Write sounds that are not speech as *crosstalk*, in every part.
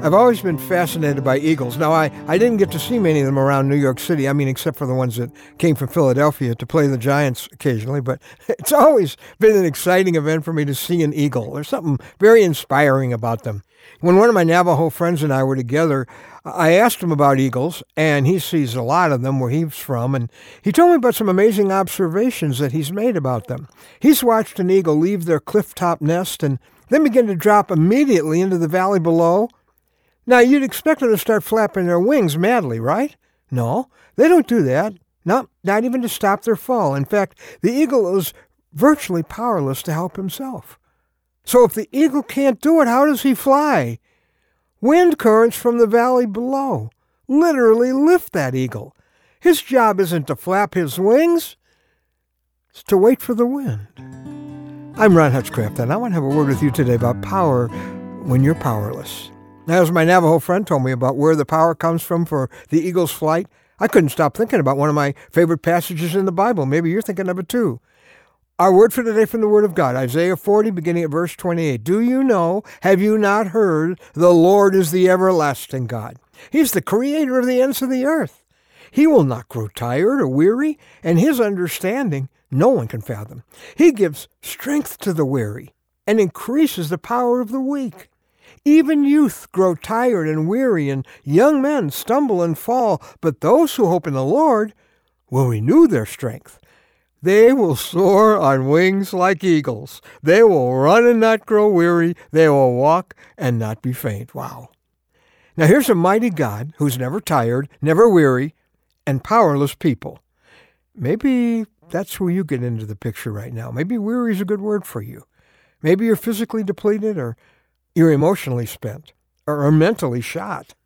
I've always been fascinated by eagles. Now, I, I didn't get to see many of them around New York City. I mean, except for the ones that came from Philadelphia to play the Giants occasionally. But *laughs* it's always been an exciting event for me to see an eagle. There's something very inspiring about them. When one of my Navajo friends and I were together, I asked him about eagles, and he sees a lot of them where he's from, and he told me about some amazing observations that he's made about them. He's watched an eagle leave their cliff-top nest and then begin to drop immediately into the valley below now, you'd expect them to start flapping their wings madly, right? No, they don't do that. No, not even to stop their fall. In fact, the eagle is virtually powerless to help himself. So if the eagle can't do it, how does he fly? Wind currents from the valley below literally lift that eagle. His job isn't to flap his wings, it's to wait for the wind. I'm Ron Hutchcraft, and I want to have a word with you today about power when you're powerless. As my Navajo friend told me about where the power comes from for the eagle's flight, I couldn't stop thinking about one of my favorite passages in the Bible. Maybe you're thinking of it too. Our word for today from the Word of God, Isaiah 40, beginning at verse 28. Do you know, have you not heard, the Lord is the everlasting God? He's the creator of the ends of the earth. He will not grow tired or weary, and his understanding no one can fathom. He gives strength to the weary and increases the power of the weak. Even youth grow tired and weary, and young men stumble and fall. But those who hope in the Lord will renew their strength. They will soar on wings like eagles. They will run and not grow weary. They will walk and not be faint. Wow. Now here's a mighty God who's never tired, never weary, and powerless people. Maybe that's where you get into the picture right now. Maybe weary is a good word for you. Maybe you're physically depleted or you're emotionally spent or mentally shot.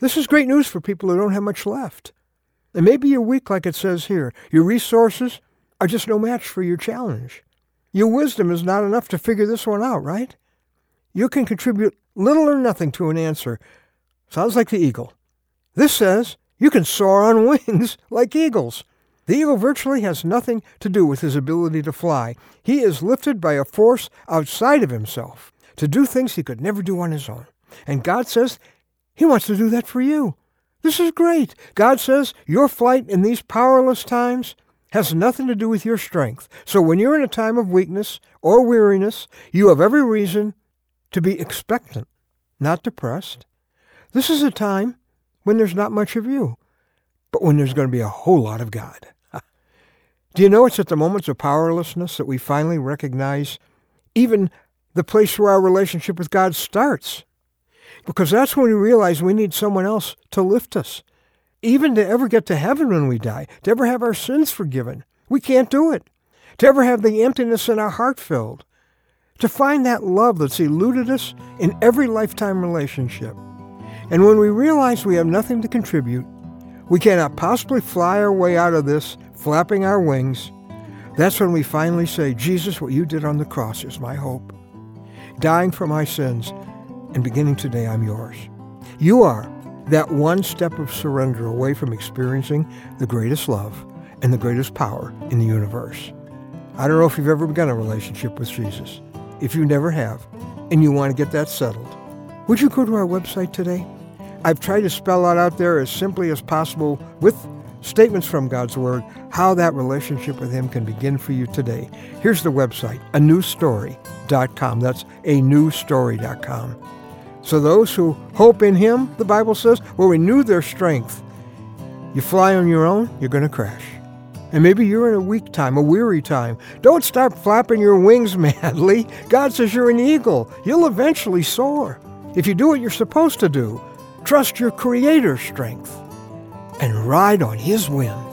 This is great news for people who don't have much left. And maybe you're weak, like it says here. Your resources are just no match for your challenge. Your wisdom is not enough to figure this one out, right? You can contribute little or nothing to an answer. Sounds like the eagle. This says you can soar on *laughs* wings like eagles. The eagle virtually has nothing to do with his ability to fly. He is lifted by a force outside of himself to do things he could never do on his own. And God says he wants to do that for you. This is great. God says your flight in these powerless times has nothing to do with your strength. So when you're in a time of weakness or weariness, you have every reason to be expectant, not depressed. This is a time when there's not much of you, but when there's going to be a whole lot of God. *laughs* Do you know it's at the moments of powerlessness that we finally recognize even the place where our relationship with God starts. Because that's when we realize we need someone else to lift us. Even to ever get to heaven when we die, to ever have our sins forgiven. We can't do it. To ever have the emptiness in our heart filled. To find that love that's eluded us in every lifetime relationship. And when we realize we have nothing to contribute, we cannot possibly fly our way out of this flapping our wings, that's when we finally say, Jesus, what you did on the cross is my hope dying for my sins, and beginning today I'm yours. You are that one step of surrender away from experiencing the greatest love and the greatest power in the universe. I don't know if you've ever begun a relationship with Jesus. If you never have, and you want to get that settled, would you go to our website today? I've tried to spell out out there as simply as possible with statements from God's Word, how that relationship with Him can begin for you today. Here's the website, anewstory.com. That's anewstory.com. So those who hope in Him, the Bible says, will renew their strength. You fly on your own, you're going to crash. And maybe you're in a weak time, a weary time. Don't stop flapping your wings *laughs* madly. God says you're an eagle. You'll eventually soar. If you do what you're supposed to do, trust your Creator's strength and ride on his wind.